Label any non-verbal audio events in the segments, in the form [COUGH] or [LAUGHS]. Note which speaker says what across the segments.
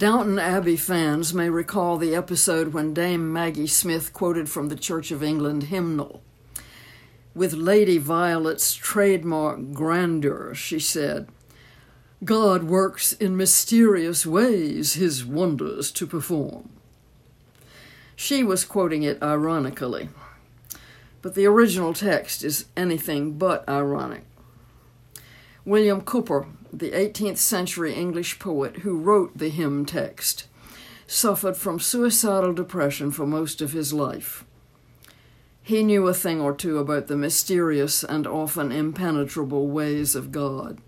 Speaker 1: Downton Abbey fans may recall the episode when Dame Maggie Smith quoted from the Church of England hymnal. With Lady Violet's trademark grandeur, she said, God works in mysterious ways his wonders to perform. She was quoting it ironically, but the original text is anything but ironic. William Cowper, the 18th century English poet who wrote the hymn text, suffered from suicidal depression for most of his life. He knew a thing or two about the mysterious and often impenetrable ways of God.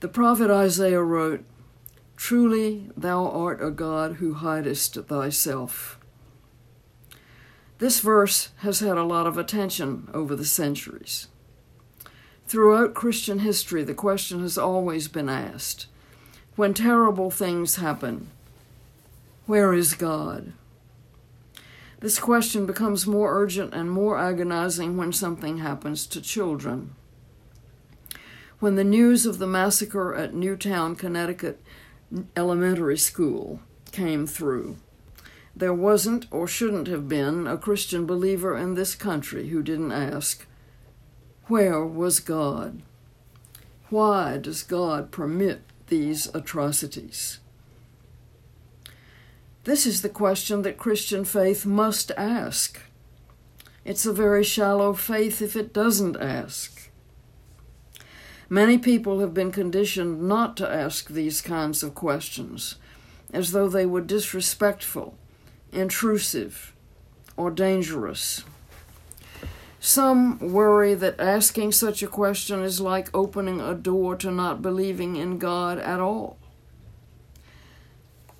Speaker 1: The prophet Isaiah wrote, Truly thou art a God who hidest thyself. This verse has had a lot of attention over the centuries. Throughout Christian history, the question has always been asked when terrible things happen, where is God? This question becomes more urgent and more agonizing when something happens to children. When the news of the massacre at Newtown, Connecticut elementary school came through, there wasn't or shouldn't have been a Christian believer in this country who didn't ask, Where was God? Why does God permit these atrocities? This is the question that Christian faith must ask. It's a very shallow faith if it doesn't ask. Many people have been conditioned not to ask these kinds of questions, as though they were disrespectful, intrusive, or dangerous. Some worry that asking such a question is like opening a door to not believing in God at all.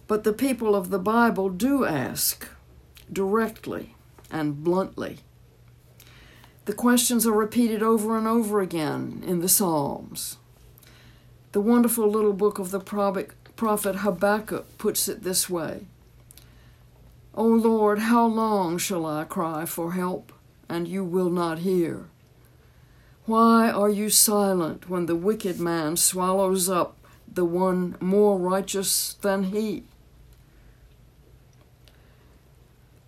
Speaker 1: But the people of the Bible do ask directly and bluntly. The questions are repeated over and over again in the Psalms. The wonderful little book of the prophet Habakkuk puts it this way O Lord, how long shall I cry for help, and you will not hear? Why are you silent when the wicked man swallows up the one more righteous than he?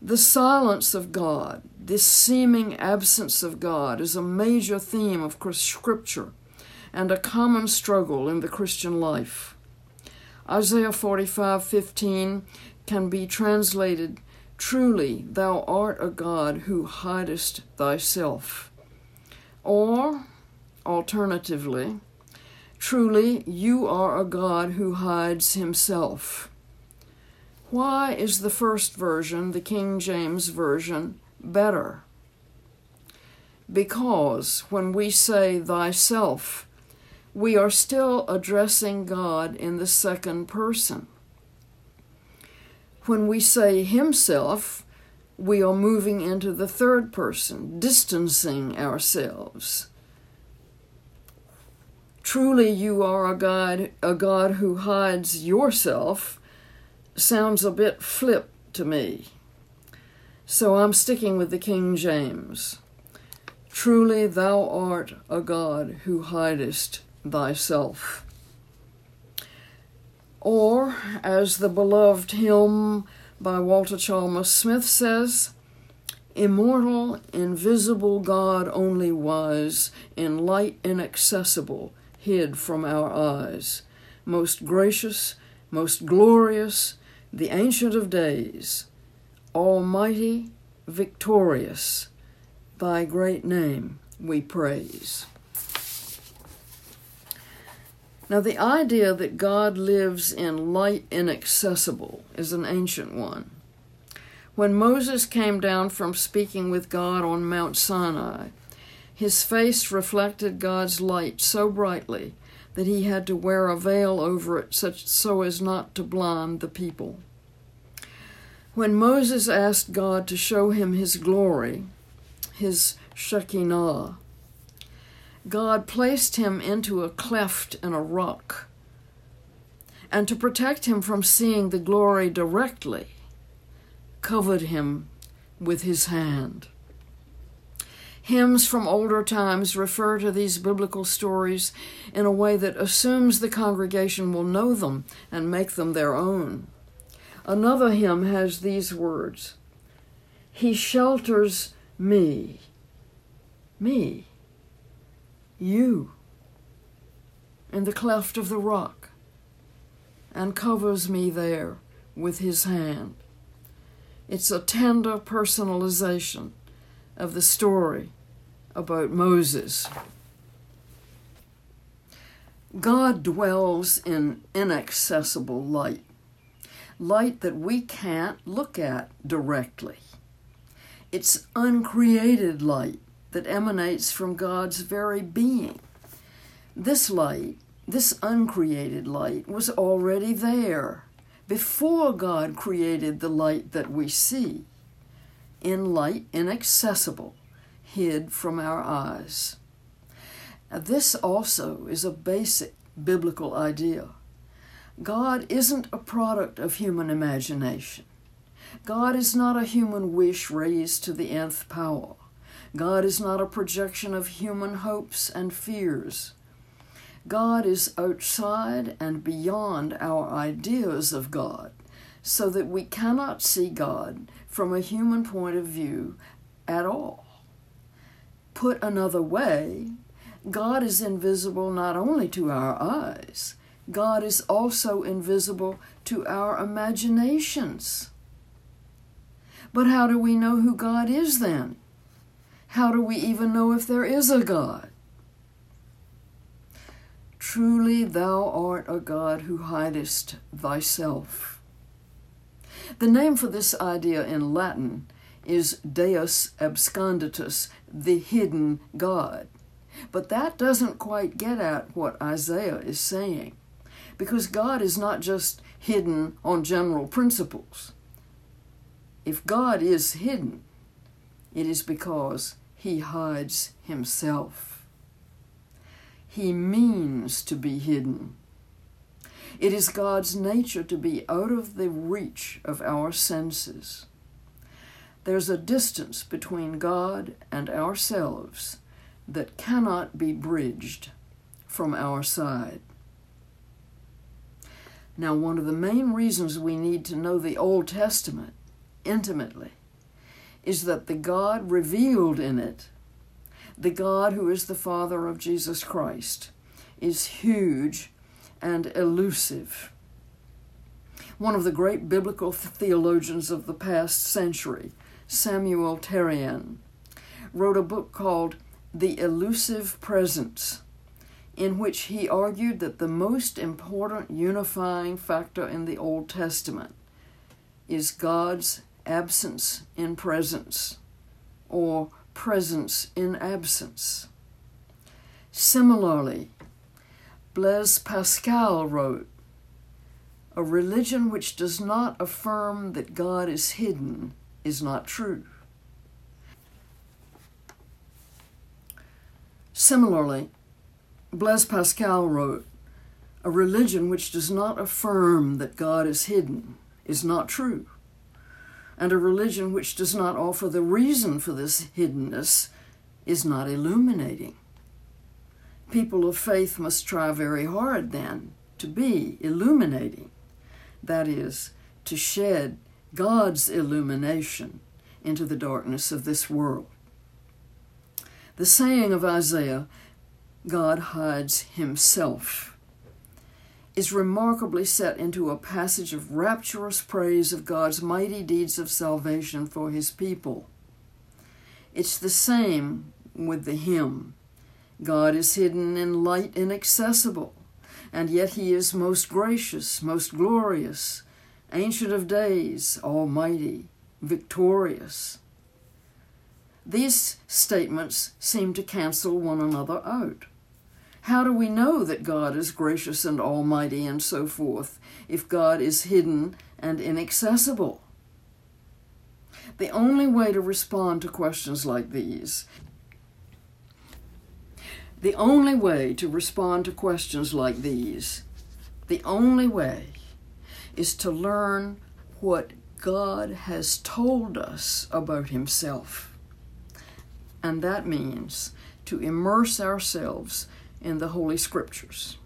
Speaker 1: The silence of God, this seeming absence of God, is a major theme of Scripture and a common struggle in the Christian life. Isaiah 45:15 can be translated, "Truly thou art a God who hidest thyself." Or alternatively, "Truly you are a God who hides himself." Why is the first version, the King James Version, better? Because when we say thyself, we are still addressing God in the second person. When we say himself, we are moving into the third person, distancing ourselves. Truly, you are a God, a God who hides yourself sounds a bit flip to me. So I'm sticking with the King James. Truly thou art a God who hidest thyself. Or, as the beloved hymn by Walter Chalmers Smith says, Immortal, invisible God only wise, in light inaccessible, hid from our eyes, most gracious, most glorious, the Ancient of Days, Almighty, victorious, thy great name we praise. Now, the idea that God lives in light inaccessible is an ancient one. When Moses came down from speaking with God on Mount Sinai, his face reflected God's light so brightly that he had to wear a veil over it such so as not to blind the people. When Moses asked God to show him his glory, his Shekinah, God placed him into a cleft in a rock. And to protect him from seeing the glory directly, covered him with his hand. Hymns from older times refer to these biblical stories in a way that assumes the congregation will know them and make them their own. Another hymn has these words He shelters me, me, you, in the cleft of the rock, and covers me there with his hand. It's a tender personalization of the story about Moses. God dwells in inaccessible light, light that we can't look at directly. It's uncreated light that emanates from God's very being. This light, this uncreated light, was already there before God created the light that we see in light inaccessible, hid from our eyes. This also is a basic biblical idea. God isn't a product of human imagination. God is not a human wish raised to the nth power. God is not a projection of human hopes and fears. God is outside and beyond our ideas of God, so that we cannot see God from a human point of view at all. Put another way, God is invisible not only to our eyes, God is also invisible to our imaginations. But how do we know who God is then? How do we even know if there is a God? Truly, thou art a God who hidest thyself. The name for this idea in Latin is Deus absconditus, the hidden God. But that doesn't quite get at what Isaiah is saying, because God is not just hidden on general principles. If God is hidden, it is because he hides himself. He means to be hidden. It is God's nature to be out of the reach of our senses. There's a distance between God and ourselves that cannot be bridged from our side. Now, one of the main reasons we need to know the Old Testament intimately is that the God revealed in it, the God who is the Father of Jesus Christ, is huge and elusive. One of the great biblical theologians of the past century, Samuel Terrien, wrote a book called The Elusive Presence, in which he argued that the most important unifying factor in the Old Testament is God's absence in presence, or presence in absence. Similarly, Blaise Pascal wrote, A religion which does not affirm that God is hidden is not true. Similarly, Blaise Pascal wrote, A religion which does not affirm that God is hidden is not true. And a religion which does not offer the reason for this hiddenness is not illuminating. People of faith must try very hard then to be illuminating, that is, to shed God's illumination into the darkness of this world. The saying of Isaiah, God hides himself, is remarkably set into a passage of rapturous praise of God's mighty deeds of salvation for his people. It's the same with the hymn God is hidden in light inaccessible, and yet he is most gracious, most glorious, Ancient of Days, Almighty, Victorious. These statements seem to cancel one another out. How do we know that God is gracious and almighty and so forth if God is hidden and inaccessible? The only way to respond to questions like these the only way to respond to questions like these, the only way is to learn what God has told us about Himself. and that means to immerse ourselves in the Holy Scriptures.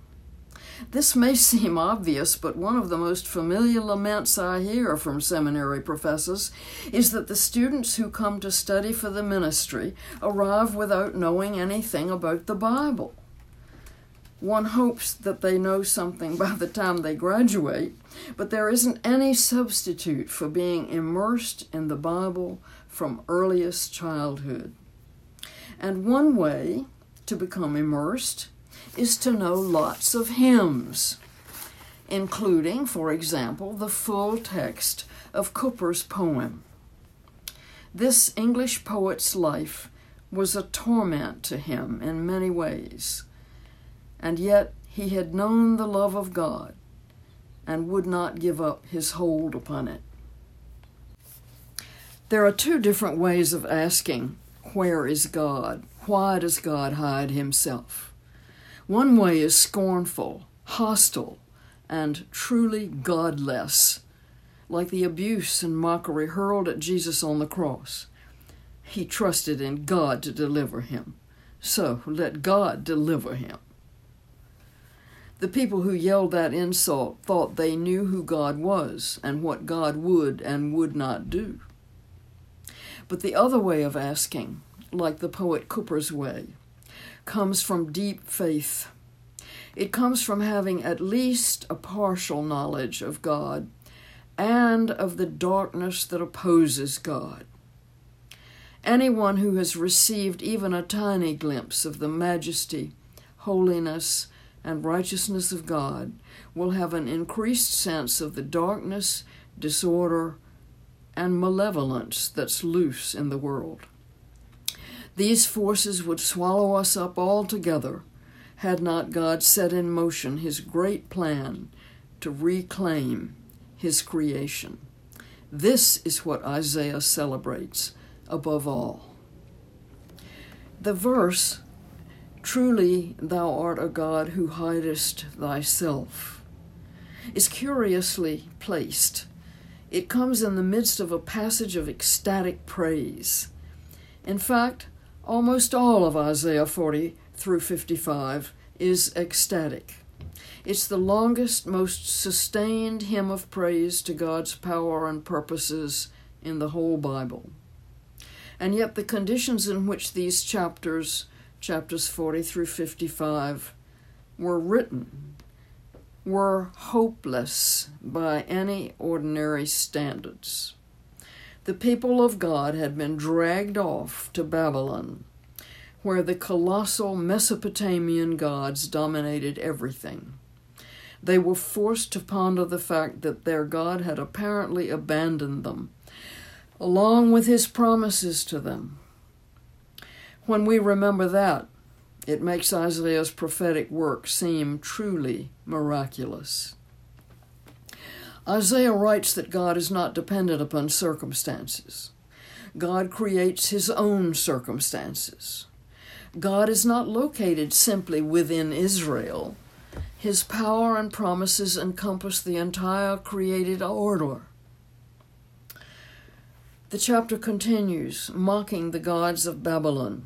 Speaker 1: This may [LAUGHS] seem obvious, but one of the most familiar laments I hear from seminary professors is that the students who come to study for the ministry arrive without knowing anything about the Bible. One hopes that they know something by the time they graduate, but there isn't any substitute for being immersed in the Bible from earliest childhood. And one way to become immersed is to know lots of hymns, including, for example, the full text of Cowper's poem. This English poet's life was a torment to him in many ways, and yet he had known the love of God and would not give up his hold upon it. There are two different ways of asking, Where is God? Why does God hide himself? One way is scornful, hostile, and truly godless, like the abuse and mockery hurled at Jesus on the cross. He trusted in God to deliver him, so let God deliver him. The people who yelled that insult thought they knew who God was and what God would and would not do. But the other way of asking, like the poet Cowper's way, comes from deep faith. It comes from having at least a partial knowledge of God and of the darkness that opposes God. Anyone who has received even a tiny glimpse of the majesty, holiness, and righteousness of God will have an increased sense of the darkness, disorder, and malevolence that's loose in the world. These forces would swallow us up altogether had not God set in motion his great plan to reclaim his creation. This is what Isaiah celebrates above all. The verse, Truly thou art a God who hidest thyself, is curiously placed. It comes in the midst of a passage of ecstatic praise. In fact, Almost all of Isaiah 40 through 55 is ecstatic. It's the longest, most sustained hymn of praise to God's power and purposes in the whole Bible. And yet, the conditions in which these chapters, chapters 40 through 55, were written were hopeless by any ordinary standards the people of God had been dragged off to Babylon, where the colossal Mesopotamian gods dominated everything. They were forced to ponder the fact that their God had apparently abandoned them, along with his promises to them. When we remember that, it makes Isaiah's prophetic work seem truly miraculous. Isaiah writes that God is not dependent upon circumstances. God creates his own circumstances. God is not located simply within Israel. His power and promises encompass the entire created order. The chapter continues, mocking the gods of Babylon.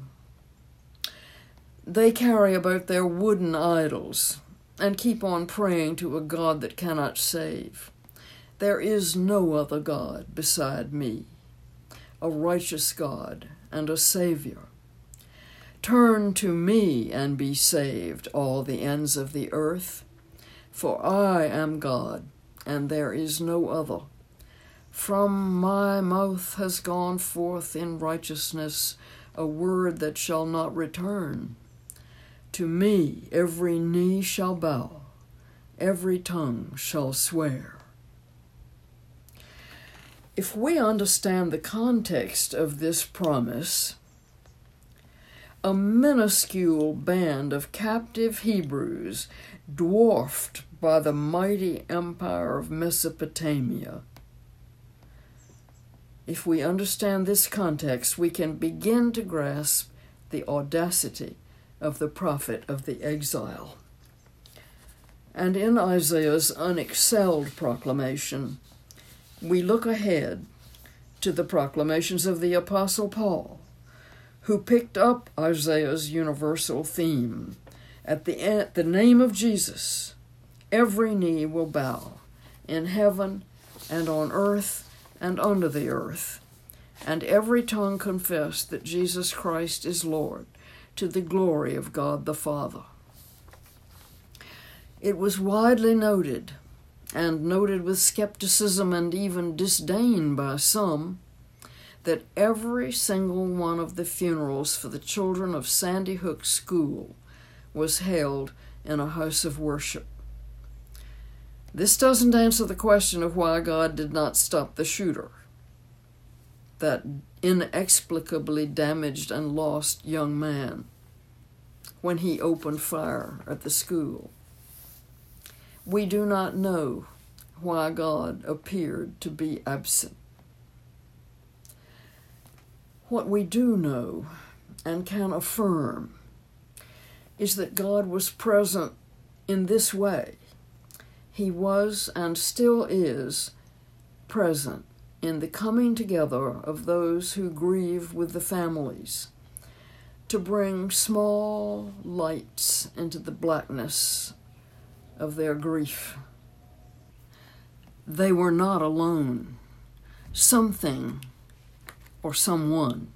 Speaker 1: They carry about their wooden idols and keep on praying to a God that cannot save. There is no other God beside me, a righteous God and a Savior. Turn to me and be saved, all the ends of the earth, for I am God, and there is no other. From my mouth has gone forth in righteousness a word that shall not return. To me every knee shall bow, every tongue shall swear. If we understand the context of this promise, a minuscule band of captive Hebrews, dwarfed by the mighty empire of Mesopotamia. If we understand this context, we can begin to grasp the audacity of the prophet of the exile. And in Isaiah's unexcelled proclamation, we look ahead to the proclamations of the Apostle Paul, who picked up Isaiah's universal theme. At the, at the name of Jesus, every knee will bow in heaven and on earth and under the earth, and every tongue confess that Jesus Christ is Lord to the glory of God the Father. It was widely noted, and noted with skepticism and even disdain by some, that every single one of the funerals for the children of Sandy Hook School was held in a house of worship. This doesn't answer the question of why God did not stop the shooter, that inexplicably damaged and lost young man, when he opened fire at the school. We do not know why God appeared to be absent. What we do know and can affirm is that God was present in this way. He was and still is present in the coming together of those who grieve with the families to bring small lights into the blackness of their grief. They were not alone. Something or someone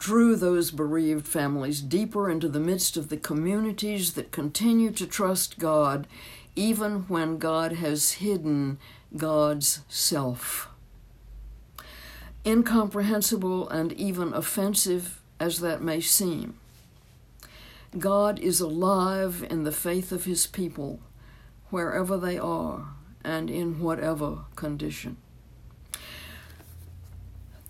Speaker 1: drew those bereaved families deeper into the midst of the communities that continue to trust God even when God has hidden God's self. Incomprehensible and even offensive as that may seem, God is alive in the faith of His people wherever they are and in whatever condition.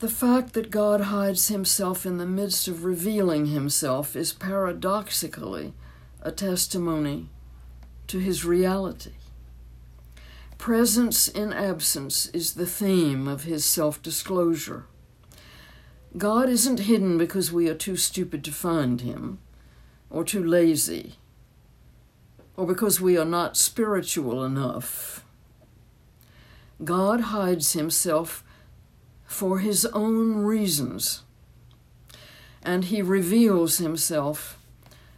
Speaker 1: The fact that God hides himself in the midst of revealing himself is paradoxically a testimony to his reality. Presence in absence is the theme of his self disclosure. God isn't hidden because we are too stupid to find him, or too lazy, or because we are not spiritual enough. God hides himself for his own reasons, and he reveals himself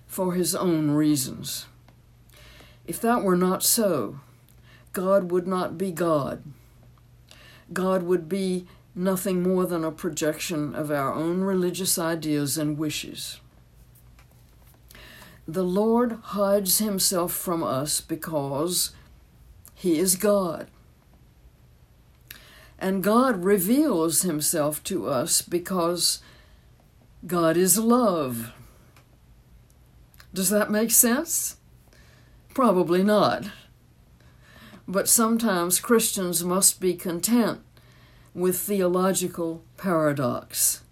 Speaker 1: for his own reasons. If that were not so, God would not be God. God would be nothing more than a projection of our own religious ideas and wishes. The Lord hides himself from us because he is God. And God reveals himself to us because God is love. Does that make sense? Probably not. But sometimes Christians must be content with theological paradox.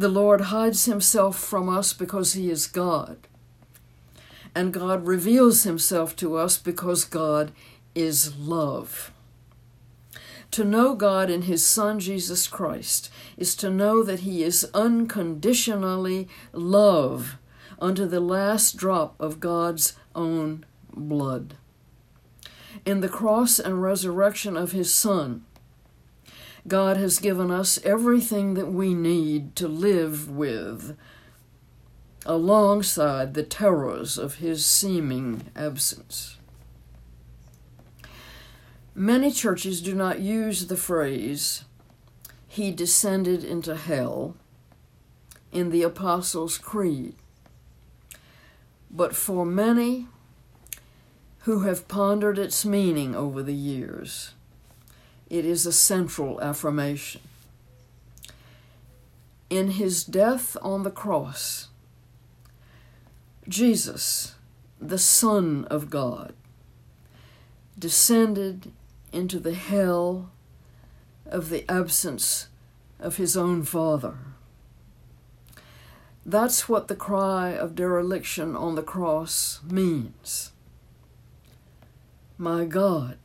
Speaker 1: The Lord hides himself from us because he is God. And God reveals himself to us because God is love. To know God in His Son Jesus Christ is to know that He is unconditionally love unto the last drop of God's own blood. In the cross and resurrection of His Son, God has given us everything that we need to live with alongside the terrors of His seeming absence. Many churches do not use the phrase, He descended into hell, in the Apostles' Creed. But for many who have pondered its meaning over the years, it is a central affirmation. In his death on the cross, Jesus, the Son of God, descended into the hell of the absence of his own father. That's what the cry of dereliction on the cross means. My God,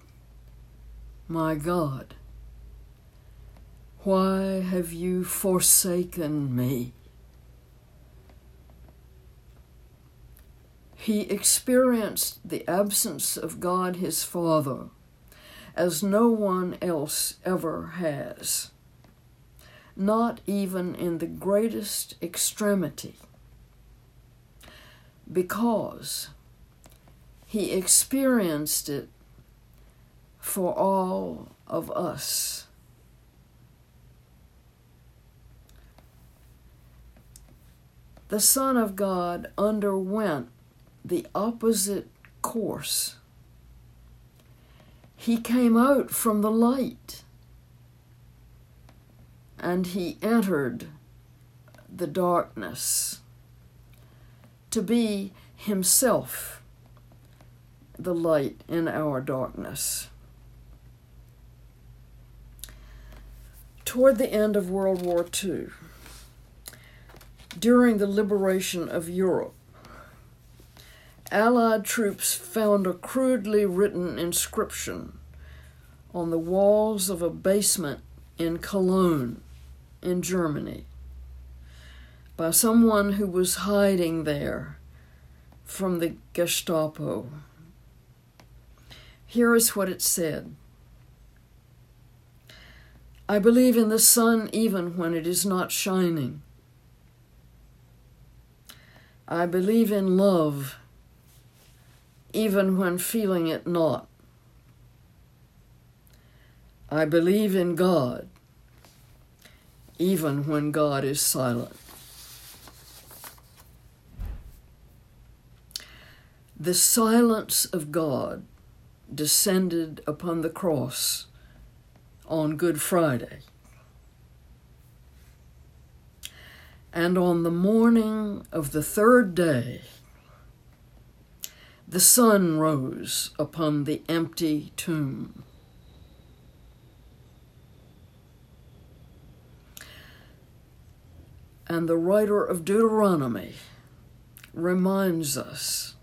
Speaker 1: my God, why have you forsaken me? He experienced the absence of God his Father as no one else ever has. not even in the greatest extremity, because he experienced it for all of us. The Son of God underwent the opposite course. He came out from the light and he entered the darkness to be himself the light in our darkness. Toward the end of World War II, during the liberation of Europe, Allied troops found a crudely written inscription on the walls of a basement in Cologne, in Germany, by someone who was hiding there from the Gestapo. Here is what it said I believe in the sun even when it is not shining. I believe in love even when feeling it not. I believe in God, even when God is silent. The silence of God descended upon the cross on Good Friday. And on the morning of the third day, the sun rose upon the empty tomb. And the writer of Deuteronomy reminds us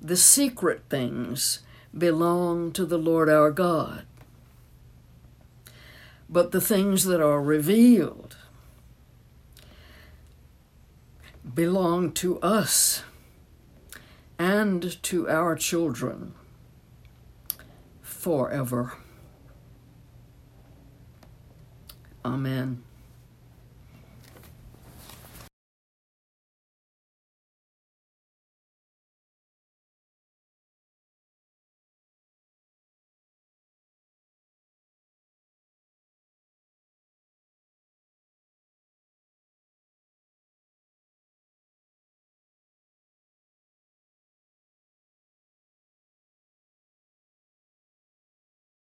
Speaker 1: the secret things belong to the Lord our God, but the things that are revealed belong to us and to our children forever. Amen.